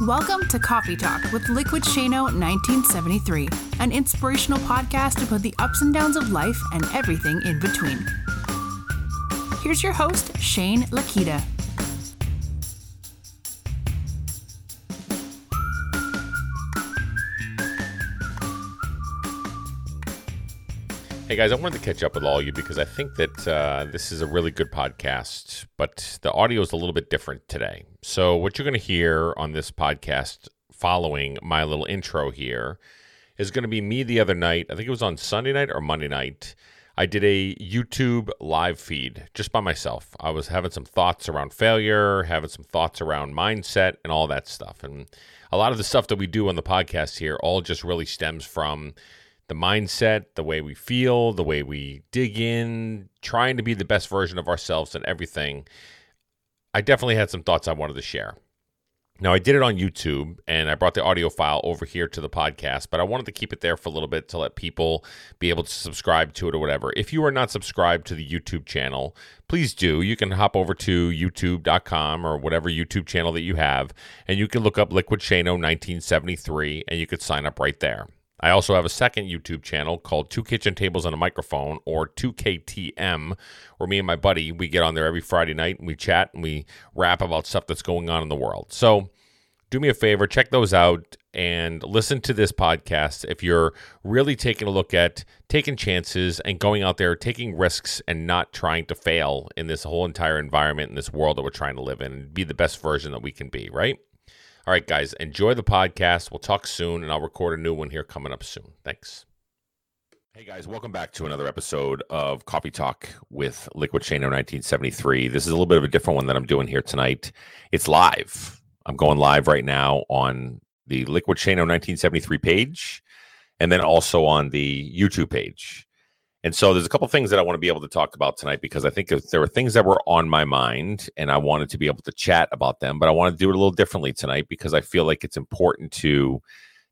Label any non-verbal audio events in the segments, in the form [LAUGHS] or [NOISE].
Welcome to Coffee Talk with Liquid Shano 1973, an inspirational podcast about the ups and downs of life and everything in between. Here's your host, Shane Lakita. Hey guys, I wanted to catch up with all you because I think that uh, this is a really good podcast, but the audio is a little bit different today. So, what you're going to hear on this podcast following my little intro here is going to be me the other night. I think it was on Sunday night or Monday night. I did a YouTube live feed just by myself. I was having some thoughts around failure, having some thoughts around mindset, and all that stuff. And a lot of the stuff that we do on the podcast here all just really stems from the mindset, the way we feel, the way we dig in, trying to be the best version of ourselves and everything. I definitely had some thoughts I wanted to share. Now, I did it on YouTube and I brought the audio file over here to the podcast, but I wanted to keep it there for a little bit to let people be able to subscribe to it or whatever. If you are not subscribed to the YouTube channel, please do. You can hop over to youtube.com or whatever YouTube channel that you have, and you can look up Liquid Shano 1973 and you could sign up right there. I also have a second YouTube channel called Two Kitchen Tables and a Microphone, or 2KTM, where me and my buddy we get on there every Friday night and we chat and we rap about stuff that's going on in the world. So do me a favor, check those out and listen to this podcast if you're really taking a look at taking chances and going out there, taking risks and not trying to fail in this whole entire environment in this world that we're trying to live in and be the best version that we can be, right? All right, guys, enjoy the podcast. We'll talk soon, and I'll record a new one here coming up soon. Thanks. Hey guys, welcome back to another episode of Coffee Talk with Liquid Shano 1973. This is a little bit of a different one that I'm doing here tonight. It's live. I'm going live right now on the Liquid Shano 1973 page and then also on the YouTube page. And so there's a couple things that I want to be able to talk about tonight because I think there were things that were on my mind and I wanted to be able to chat about them, but I want to do it a little differently tonight because I feel like it's important to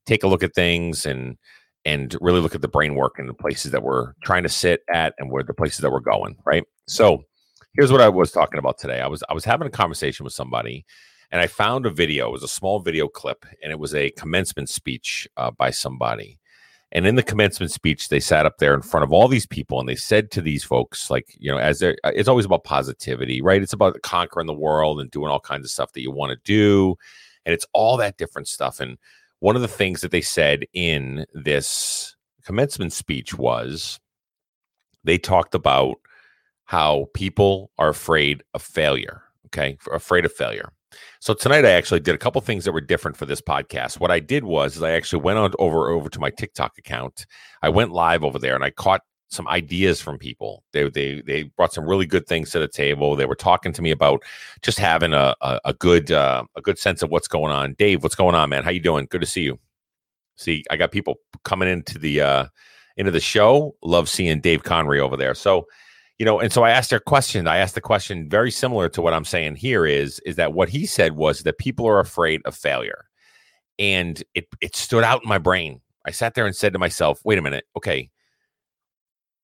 take a look at things and and really look at the brain work and the places that we're trying to sit at and where the places that we're going, right? So here's what I was talking about today. I was I was having a conversation with somebody and I found a video. It was a small video clip and it was a commencement speech uh, by somebody and in the commencement speech, they sat up there in front of all these people and they said to these folks, like, you know, as they're, it's always about positivity, right? It's about conquering the world and doing all kinds of stuff that you want to do. And it's all that different stuff. And one of the things that they said in this commencement speech was they talked about how people are afraid of failure. Okay. Afraid of failure. So tonight I actually did a couple things that were different for this podcast. What I did was is I actually went on over over to my TikTok account. I went live over there and I caught some ideas from people. They they they brought some really good things to the table. They were talking to me about just having a a, a good uh, a good sense of what's going on. Dave, what's going on, man? How you doing? Good to see you. See, I got people coming into the uh into the show. Love seeing Dave Conry over there. So you know and so i asked their question. I asked the question very similar to what i'm saying here is is that what he said was that people are afraid of failure. And it it stood out in my brain. I sat there and said to myself wait a minute. Okay.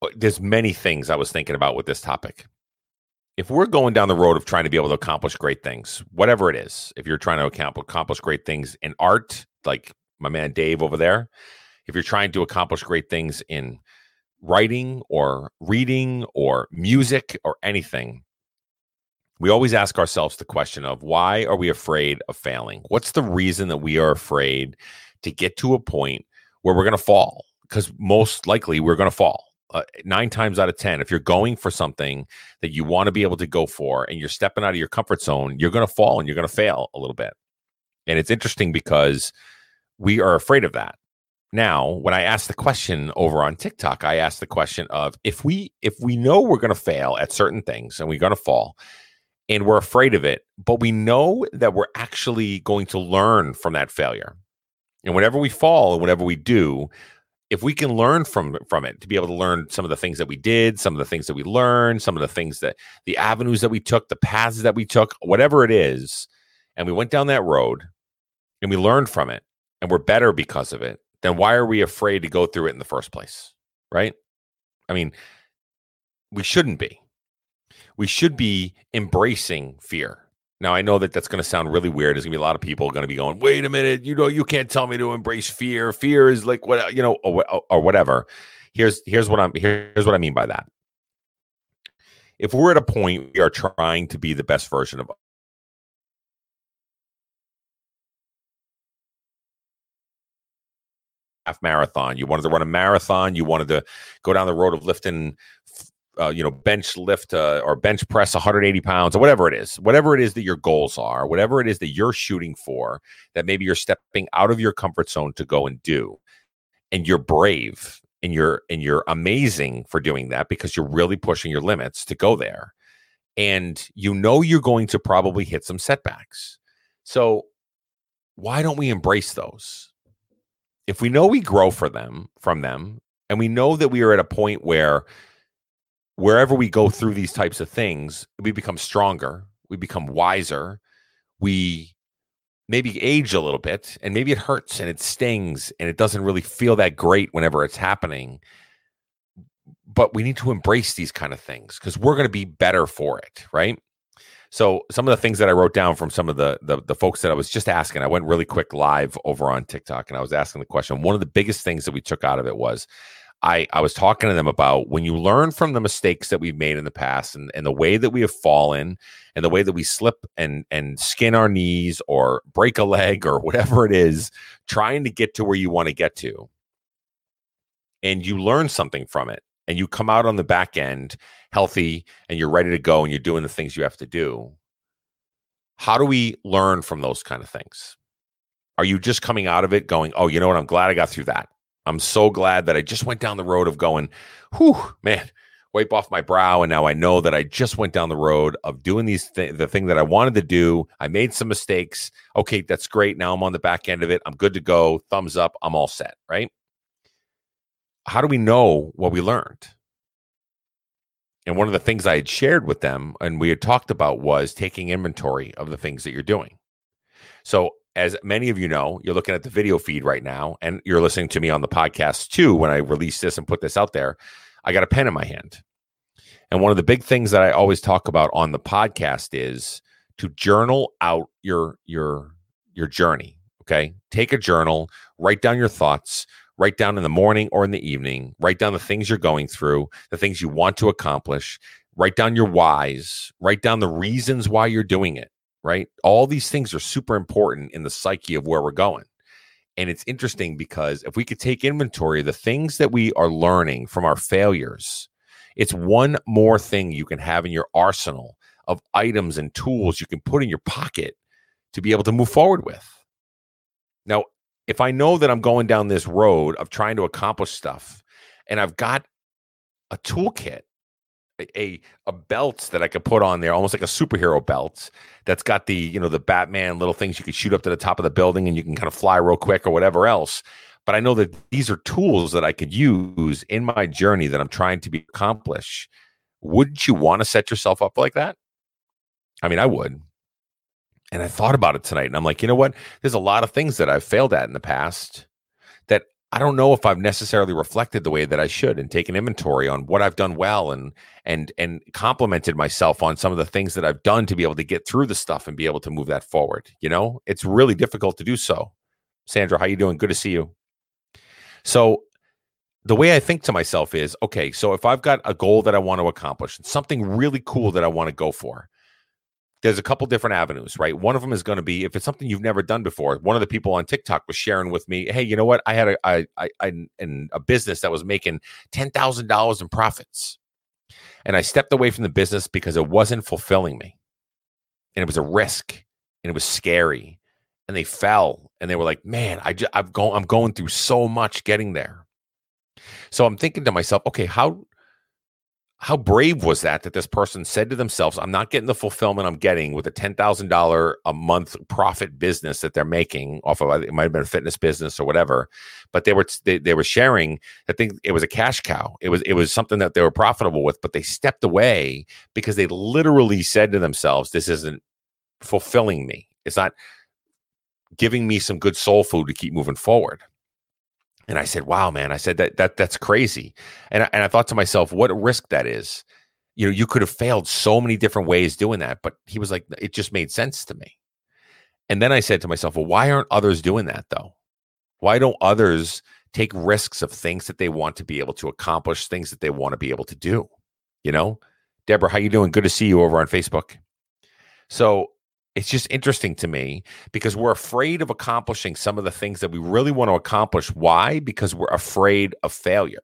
Uh, there's many things i was thinking about with this topic. If we're going down the road of trying to be able to accomplish great things whatever it is if you're trying to accomplish great things in art like my man dave over there if you're trying to accomplish great things in writing or reading or music or anything, we always ask ourselves the question of why are we afraid of failing? What's the reason that we are afraid to get to a point where we're going to fall? Because most likely we're going to fall. Uh, nine times out of 10, if you're going for something that you want to be able to go for and you're stepping out of your comfort zone, you're going to fall and you're going to fail a little bit. And it's interesting because we are afraid of that now when i asked the question over on tiktok i asked the question of if we if we know we're going to fail at certain things and we're going to fall and we're afraid of it but we know that we're actually going to learn from that failure. And whenever we fall and whatever we do if we can learn from from it to be able to learn some of the things that we did some of the things that we learned some of the things that the avenues that we took the paths that we took whatever it is and we went down that road and we learned from it and we're better because of it then why are we afraid to go through it in the first place? Right? I mean, we shouldn't be. We should be embracing fear. Now I know that that's going to sound really weird. There's going to be a lot of people going to be going, "Wait a minute, you know, you can't tell me to embrace fear. Fear is like what you know, or, or whatever." Here's here's what I'm here's what I mean by that. If we're at a point we are trying to be the best version of half marathon, you wanted to run a marathon, you wanted to go down the road of lifting uh, you know, bench lift uh, or bench press 180 pounds or whatever it is, whatever it is that your goals are, whatever it is that you're shooting for, that maybe you're stepping out of your comfort zone to go and do, and you're brave and you're and you're amazing for doing that because you're really pushing your limits to go there, and you know you're going to probably hit some setbacks. So why don't we embrace those? If we know we grow for them from them, and we know that we are at a point where wherever we go through these types of things, we become stronger, we become wiser, we maybe age a little bit, and maybe it hurts and it stings and it doesn't really feel that great whenever it's happening. But we need to embrace these kind of things because we're going to be better for it, right? So some of the things that I wrote down from some of the, the the folks that I was just asking, I went really quick live over on TikTok and I was asking the question. One of the biggest things that we took out of it was I, I was talking to them about when you learn from the mistakes that we've made in the past and, and the way that we have fallen and the way that we slip and and skin our knees or break a leg or whatever it is, trying to get to where you want to get to. And you learn something from it and you come out on the back end healthy and you're ready to go and you're doing the things you have to do. How do we learn from those kind of things? Are you just coming out of it going, oh, you know what? I'm glad I got through that. I'm so glad that I just went down the road of going, whew, man, wipe off my brow. And now I know that I just went down the road of doing these th- the thing that I wanted to do. I made some mistakes. Okay, that's great. Now I'm on the back end of it. I'm good to go. Thumbs up. I'm all set. Right. How do we know what we learned? And one of the things I had shared with them and we had talked about was taking inventory of the things that you're doing. So as many of you know, you're looking at the video feed right now, and you're listening to me on the podcast too. When I release this and put this out there, I got a pen in my hand. And one of the big things that I always talk about on the podcast is to journal out your your your journey. Okay, take a journal, write down your thoughts, write down in the morning or in the evening, write down the things you're going through, the things you want to accomplish, write down your whys, write down the reasons why you're doing it right? All these things are super important in the psyche of where we're going. And it's interesting because if we could take inventory of the things that we are learning from our failures, it's one more thing you can have in your arsenal of items and tools you can put in your pocket to be able to move forward with. Now, if I know that I'm going down this road of trying to accomplish stuff and I've got a toolkit a a belt that I could put on there, almost like a superhero belt that's got the you know the Batman little things you could shoot up to the top of the building and you can kind of fly real quick or whatever else. But I know that these are tools that I could use in my journey that I'm trying to be accomplish. Wouldn't you want to set yourself up like that? I mean, I would. And I thought about it tonight and I'm like, you know what? There's a lot of things that I've failed at in the past that I don't know if I've necessarily reflected the way that I should and taken inventory on what I've done well and and and complimented myself on some of the things that I've done to be able to get through the stuff and be able to move that forward. You know, it's really difficult to do so. Sandra, how you doing? Good to see you. So the way I think to myself is, okay, so if I've got a goal that I want to accomplish, something really cool that I want to go for, there's a couple different avenues, right? One of them is going to be if it's something you've never done before. One of the people on TikTok was sharing with me, "Hey, you know what? I had a I I, I a business that was making ten thousand dollars in profits, and I stepped away from the business because it wasn't fulfilling me, and it was a risk, and it was scary, and they fell, and they were like, "Man, I just, I've going I'm going through so much getting there." So I'm thinking to myself, okay, how how brave was that that this person said to themselves i'm not getting the fulfillment i'm getting with a $10000 a month profit business that they're making off of it might have been a fitness business or whatever but they were they, they were sharing i think it was a cash cow. It was it was something that they were profitable with but they stepped away because they literally said to themselves this isn't fulfilling me. It's not giving me some good soul food to keep moving forward and I said, "Wow, man!" I said that that that's crazy, and I, and I thought to myself, what a risk that is. you know, you could have failed so many different ways doing that. But he was like, it just made sense to me. And then I said to myself, well, why aren't others doing that though? Why don't others take risks of things that they want to be able to accomplish, things that they want to be able to do? You know, Deborah, how you doing? Good to see you over on Facebook. So it's just interesting to me because we're afraid of accomplishing some of the things that we really want to accomplish. Why? Because we're afraid of failure.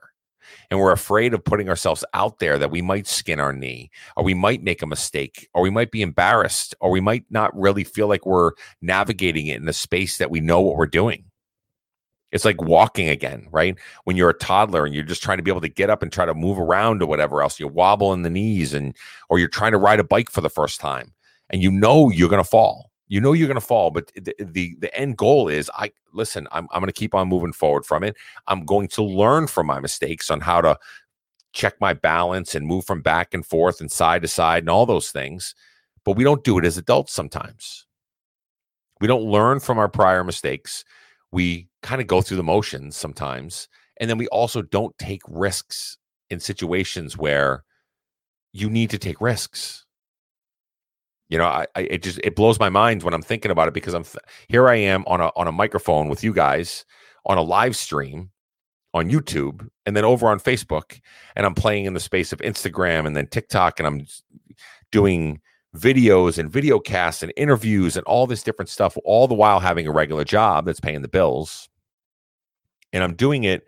And we're afraid of putting ourselves out there that we might skin our knee, or we might make a mistake, or we might be embarrassed, or we might not really feel like we're navigating it in a space that we know what we're doing. It's like walking again, right? When you're a toddler and you're just trying to be able to get up and try to move around or whatever else, you wobble in the knees and or you're trying to ride a bike for the first time and you know you're going to fall. You know you're going to fall, but the, the, the end goal is I listen, I'm I'm going to keep on moving forward from it. I'm going to learn from my mistakes on how to check my balance and move from back and forth and side to side and all those things. But we don't do it as adults sometimes. We don't learn from our prior mistakes. We kind of go through the motions sometimes. And then we also don't take risks in situations where you need to take risks. You know, I, I, it just it blows my mind when I'm thinking about it because I'm th- here. I am on a on a microphone with you guys on a live stream on YouTube and then over on Facebook, and I'm playing in the space of Instagram and then TikTok, and I'm doing videos and video casts and interviews and all this different stuff, all the while having a regular job that's paying the bills, and I'm doing it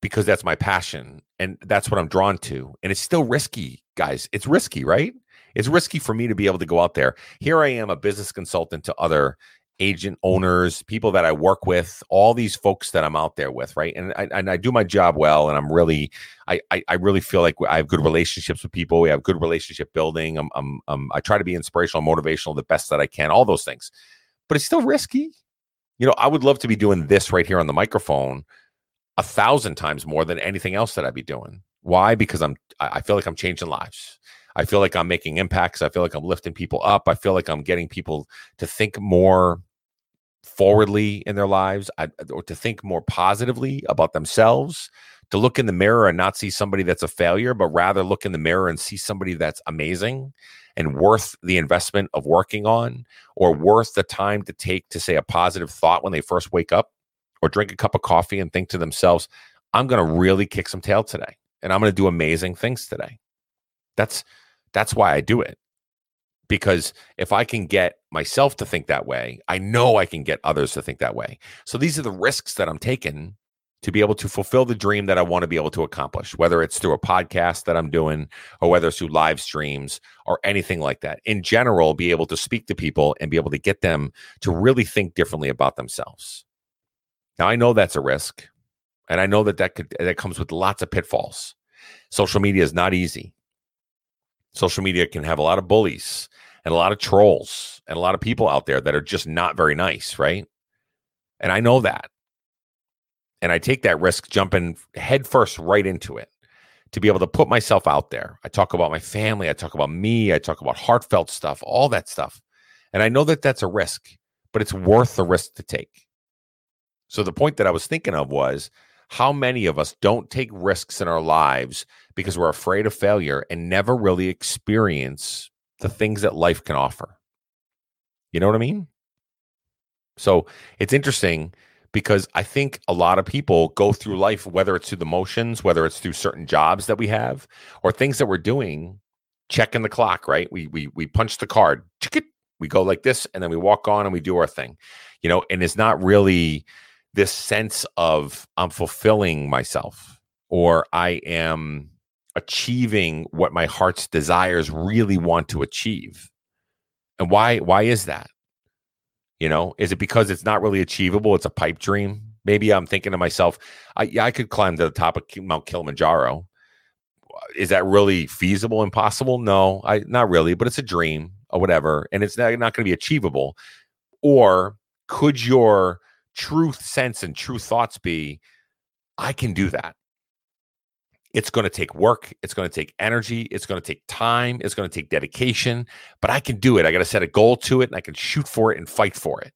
because that's my passion and that's what I'm drawn to, and it's still risky, guys. It's risky, right? It's risky for me to be able to go out there. Here I am, a business consultant to other agent owners, people that I work with, all these folks that I'm out there with, right? And I, and I do my job well, and I'm really, I, I, I really feel like I have good relationships with people. We have good relationship building. I'm, I'm, I'm, I try to be inspirational, motivational, the best that I can, all those things, but it's still risky. You know, I would love to be doing this right here on the microphone a thousand times more than anything else that I'd be doing. Why? Because I'm, I feel like I'm changing lives. I feel like I'm making impacts. I feel like I'm lifting people up. I feel like I'm getting people to think more forwardly in their lives I, or to think more positively about themselves, to look in the mirror and not see somebody that's a failure, but rather look in the mirror and see somebody that's amazing and worth the investment of working on or worth the time to take to say a positive thought when they first wake up or drink a cup of coffee and think to themselves, I'm going to really kick some tail today and I'm going to do amazing things today. That's that's why I do it. Because if I can get myself to think that way, I know I can get others to think that way. So these are the risks that I'm taking to be able to fulfill the dream that I want to be able to accomplish, whether it's through a podcast that I'm doing or whether it's through live streams or anything like that. In general, be able to speak to people and be able to get them to really think differently about themselves. Now, I know that's a risk, and I know that that could that comes with lots of pitfalls. Social media is not easy social media can have a lot of bullies and a lot of trolls and a lot of people out there that are just not very nice, right? And I know that. And I take that risk jumping headfirst right into it to be able to put myself out there. I talk about my family, I talk about me, I talk about heartfelt stuff, all that stuff. And I know that that's a risk, but it's worth the risk to take. So the point that I was thinking of was how many of us don't take risks in our lives because we're afraid of failure and never really experience the things that life can offer. You know what I mean? So it's interesting because I think a lot of people go through life, whether it's through the motions, whether it's through certain jobs that we have, or things that we're doing, checking the clock, right? We we we punch the card, we go like this, and then we walk on and we do our thing, you know, and it's not really this sense of I'm fulfilling myself or I am achieving what my heart's desires really want to achieve. And why why is that? You know, is it because it's not really achievable? It's a pipe dream. Maybe I'm thinking to myself, I, yeah, I could climb to the top of Mount Kilimanjaro. Is that really feasible and possible? No, I not really, but it's a dream or whatever, and it's not, not going to be achievable. Or could your truth sense and true thoughts be, I can do that? It's going to take work. It's going to take energy. It's going to take time. It's going to take dedication, but I can do it. I got to set a goal to it and I can shoot for it and fight for it.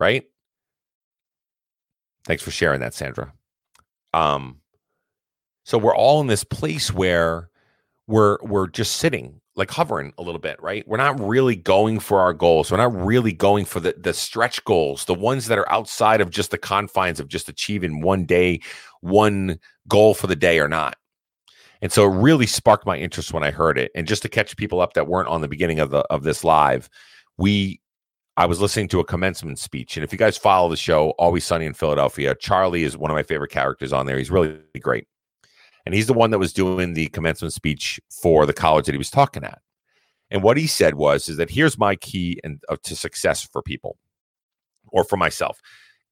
Right. Thanks for sharing that, Sandra. Um, so we're all in this place where we're we're just sitting like hovering a little bit, right? We're not really going for our goals. We're not really going for the the stretch goals, the ones that are outside of just the confines of just achieving one day, one goal for the day or not. And so it really sparked my interest when I heard it. And just to catch people up that weren't on the beginning of the of this live, we I was listening to a commencement speech. And if you guys follow the show, Always Sunny in Philadelphia, Charlie is one of my favorite characters on there. He's really great. And he's the one that was doing the commencement speech for the college that he was talking at. And what he said was, is that here's my key and uh, to success for people or for myself.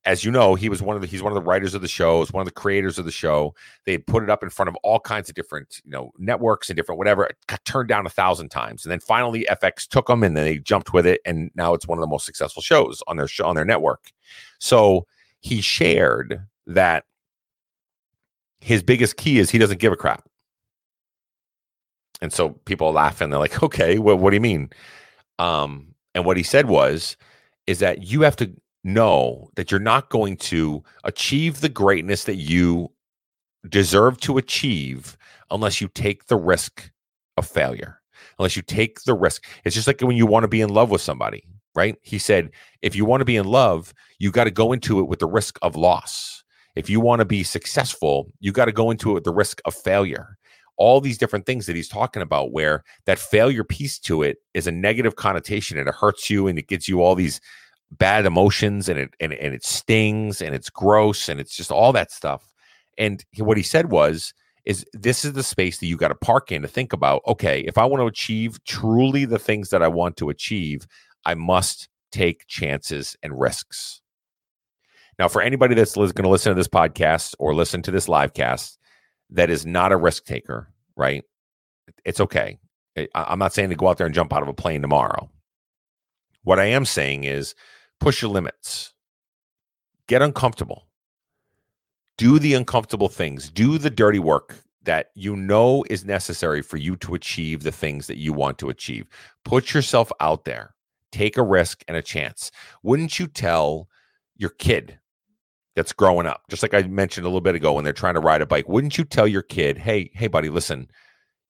As you know, he was one of the he's one of the writers of the show, is one of the creators of the show. They put it up in front of all kinds of different, you know, networks and different whatever. It got turned down a thousand times, and then finally FX took them and then they jumped with it, and now it's one of the most successful shows on their show on their network. So he shared that his biggest key is he doesn't give a crap. And so people laugh and they're like, [LAUGHS] okay, well, what do you mean? Um, and what he said was, is that you have to know that you're not going to achieve the greatness that you deserve to achieve unless you take the risk of failure, unless you take the risk. It's just like when you want to be in love with somebody, right? He said, if you want to be in love, you got to go into it with the risk of loss if you want to be successful, you got to go into it with the risk of failure. All these different things that he's talking about, where that failure piece to it is a negative connotation and it hurts you and it gives you all these bad emotions and it and, and it stings and it's gross and it's just all that stuff. And what he said was, is this is the space that you got to park in to think about okay if i want to achieve truly the things that i want to achieve i must take chances and risks now, for anybody that's going to listen to this podcast or listen to this live cast that is not a risk taker, right? It's okay. I'm not saying to go out there and jump out of a plane tomorrow. What I am saying is push your limits, get uncomfortable, do the uncomfortable things, do the dirty work that you know is necessary for you to achieve the things that you want to achieve. Put yourself out there, take a risk and a chance. Wouldn't you tell your kid that's growing up, just like I mentioned a little bit ago when they're trying to ride a bike, wouldn't you tell your kid, hey, hey, buddy, listen,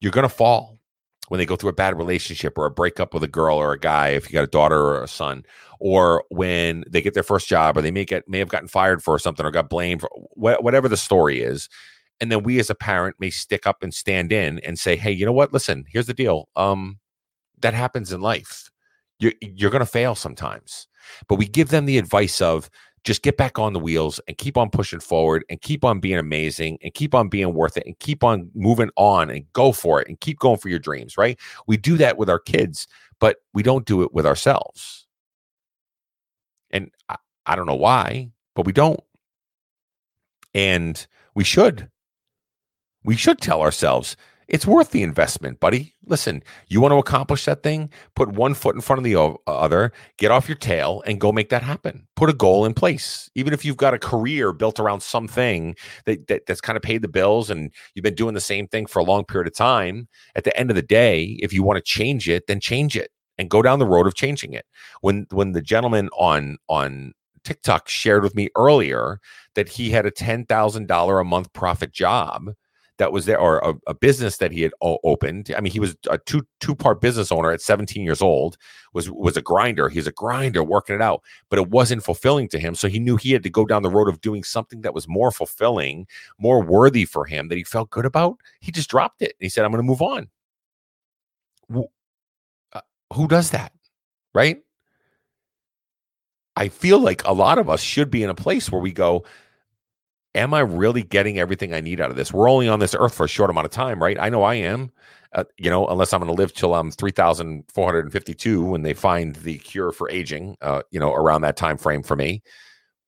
you're going to fall when they go through a bad relationship or a breakup with a girl or a guy, if you got a daughter or a son, or when they get their first job or they may get may have gotten fired for something or got blamed for wh- whatever the story is. And then we as a parent may stick up and stand in and say, hey, you know what? Listen, here's the deal. Um, that happens in life. You're, you're going to fail sometimes. But we give them the advice of just get back on the wheels and keep on pushing forward and keep on being amazing and keep on being worth it and keep on moving on and go for it and keep going for your dreams, right? We do that with our kids, but we don't do it with ourselves. And I, I don't know why, but we don't. And we should. We should tell ourselves, it's worth the investment, buddy. Listen, you want to accomplish that thing? Put one foot in front of the uh, other, get off your tail, and go make that happen. Put a goal in place. Even if you've got a career built around something that, that that's kind of paid the bills and you've been doing the same thing for a long period of time, at the end of the day, if you want to change it, then change it and go down the road of changing it. When when the gentleman on on TikTok shared with me earlier that he had a $10,000 a month profit job that was there or a, a business that he had opened. I mean he was a two two part business owner at 17 years old was was a grinder. He's a grinder working it out but it wasn't fulfilling to him. So he knew he had to go down the road of doing something that was more fulfilling more worthy for him that he felt good about. He just dropped it. He said i'm going to move on. Uh, who does that right? I feel like a lot of us should be in a place where we go am I really getting everything I need out of this? We're only on this earth for a short amount of time, right? I know I am. Uh, you know, unless I'm going to live till I'm 3,452 when they find the cure for aging, uh, you know, around that time frame for me.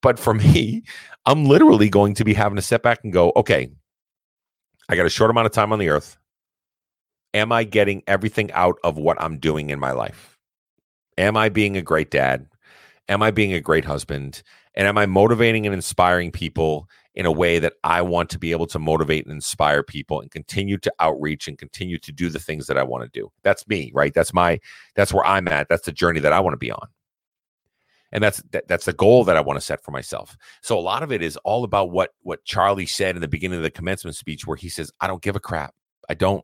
But for [LAUGHS] me, I'm literally going to be having to step back and go, okay, I got a short amount of time on the earth. Am I getting everything out of what I'm doing in my life? Am I being a great dad? Am I being a great husband? And am I motivating and inspiring people in a way that I want to be able to motivate and inspire people and continue to outreach and continue to do the things that I want to do. That's me, right? That's my that's where I'm at. That's the journey that I want to be on. And that's that, that's the goal that I want to set for myself. So a lot of it is all about what what Charlie said in the beginning of the commencement speech where he says, "I don't give a crap. I don't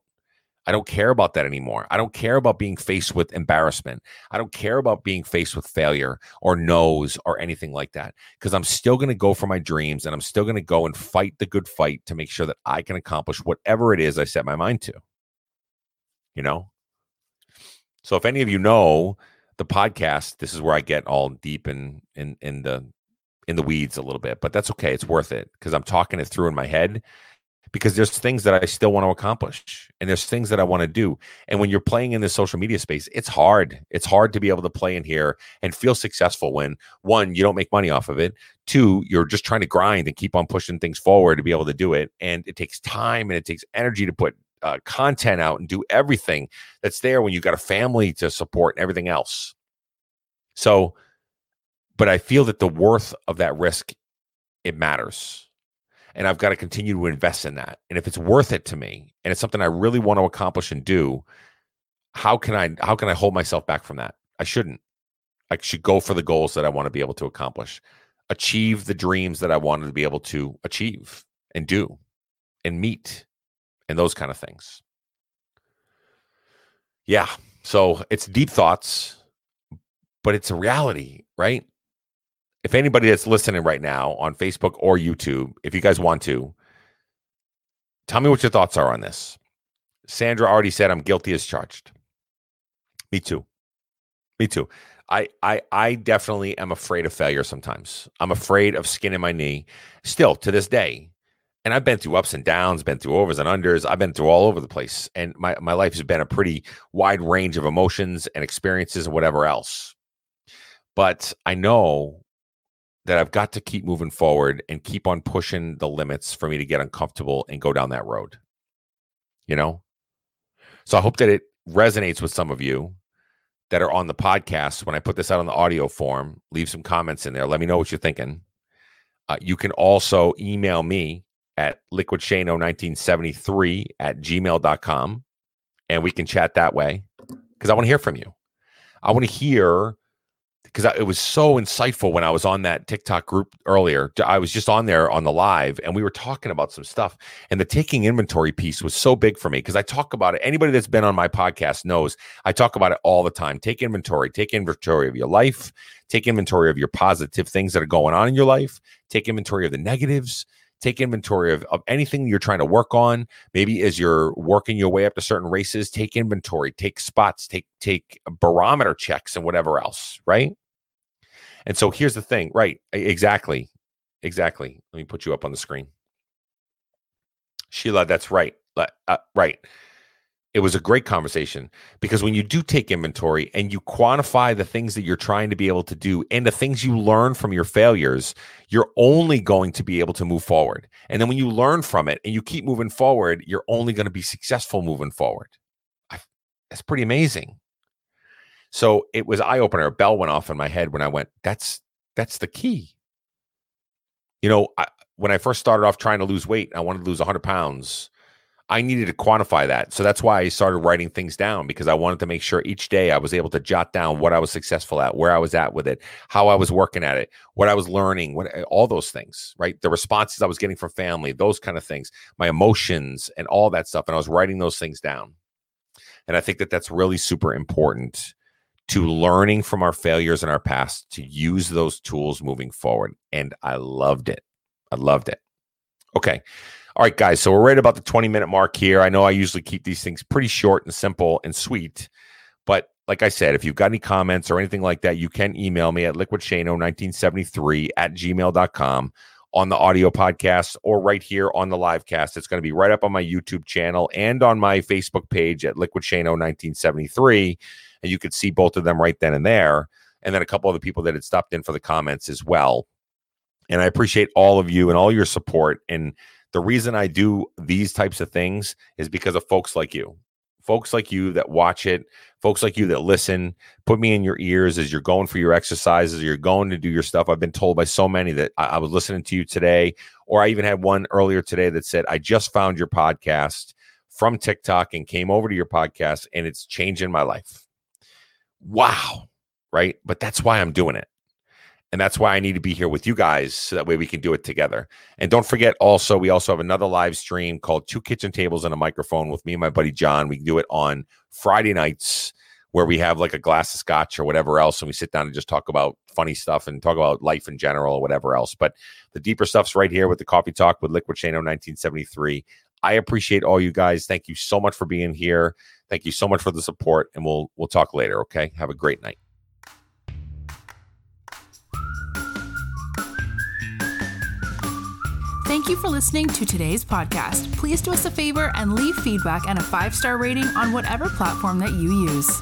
I don't care about that anymore. I don't care about being faced with embarrassment. I don't care about being faced with failure or no's or anything like that because I'm still going to go for my dreams and I'm still going to go and fight the good fight to make sure that I can accomplish whatever it is I set my mind to. You know? So if any of you know the podcast, this is where I get all deep in in in the in the weeds a little bit, but that's okay. It's worth it because I'm talking it through in my head because there's things that I still want to accomplish and there's things that I want to do. And when you're playing in the social media space, it's hard. It's hard to be able to play in here and feel successful when one, you don't make money off of it. Two, you're just trying to grind and keep on pushing things forward to be able to do it. And it takes time and it takes energy to put uh, content out and do everything that's there when you've got a family to support and everything else. So, but I feel that the worth of that risk, it matters and I've got to continue to invest in that. And if it's worth it to me and it's something I really want to accomplish and do, how can I how can I hold myself back from that? I shouldn't. I should go for the goals that I want to be able to accomplish, achieve the dreams that I wanted to be able to achieve and do and meet and those kind of things. Yeah. So it's deep thoughts, but it's a reality, right? If anybody that's listening right now on Facebook or YouTube, if you guys want to, tell me what your thoughts are on this. Sandra already said I'm guilty as charged. Me too. Me too. I I I definitely am afraid of failure sometimes. I'm afraid of skinning my knee still to this day. And I've been through ups and downs, been through overs and unders. I've been through all over the place. And my, my life has been a pretty wide range of emotions and experiences and whatever else. But I know that I've got to keep moving forward and keep on pushing the limits for me to get uncomfortable and go down that road. You know? So I hope that it resonates with some of you that are on the podcast. When I put this out on the audio form, leave some comments in there. Let me know what you're thinking. Uh, you can also email me at liquidshano1973 at gmail.com and we can chat that way because I want to hear from you. I want to hear because it was so insightful when I was on that TikTok group earlier. I was just on there on the live and we were talking about some stuff. And the taking inventory piece was so big for me because I talk about it. Anybody that's been on my podcast knows I talk about it all the time. Take inventory, take inventory of your life, take inventory of your positive things that are going on in your life, take inventory of the negatives. Take inventory of, of anything you're trying to work on. Maybe as you're working your way up to certain races, take inventory, take spots, take take barometer checks and whatever else, right? And so here's the thing, right? Exactly. Exactly. Let me put you up on the screen. Sheila, that's right. Uh, right. It was a great conversation because when you do take inventory and you quantify the things that you're trying to be able to do and the things you learn from your failures, you're only going to be able to move forward. And then when you learn from it and you keep moving forward, you're only going to be successful moving forward. I, that's pretty amazing. So it was eye opener. A bell went off in my head when I went, that's that's the key. You know, I, when I first started off trying to lose weight, I wanted to lose 100 pounds. I needed to quantify that. So that's why I started writing things down because I wanted to make sure each day I was able to jot down what I was successful at, where I was at with it, how I was working at it, what I was learning, what eh, all those things, right? The responses I was getting from family, those kind of things, my emotions and all that stuff. And I was writing those things down. And I think that that's really super important to learning from our failures in our past to use those tools moving forward. And I loved it. I loved it. Okay. All right, guys. So we're right about the 20 minute mark here. I know I usually keep these things pretty short and simple and sweet. But like I said, if you've got any comments or anything like that, you can email me at liquidshano1973 at gmail.com on the audio podcast or right here on the live cast. It's going to be right up on my YouTube channel and on my Facebook page at liquidshano1973 and you could see both of them right then and there. And then a couple of other people that had stopped in for the comments as well. And I appreciate all of you and all your support. And the reason I do these types of things is because of folks like you, folks like you that watch it, folks like you that listen, put me in your ears as you're going for your exercises, you're going to do your stuff. I've been told by so many that I, I was listening to you today, or I even had one earlier today that said, I just found your podcast from TikTok and came over to your podcast and it's changing my life wow, right? But that's why I'm doing it. And that's why I need to be here with you guys so that way we can do it together. And don't forget also, we also have another live stream called Two Kitchen Tables and a Microphone with me and my buddy John. We can do it on Friday nights where we have like a glass of scotch or whatever else. And we sit down and just talk about funny stuff and talk about life in general or whatever else. But the deeper stuff's right here with the coffee talk with Liquid Shano 1973. I appreciate all you guys. Thank you so much for being here. Thank you so much for the support. And we'll we'll talk later. Okay. Have a great night. Thank you for listening to today's podcast. Please do us a favor and leave feedback and a five star rating on whatever platform that you use.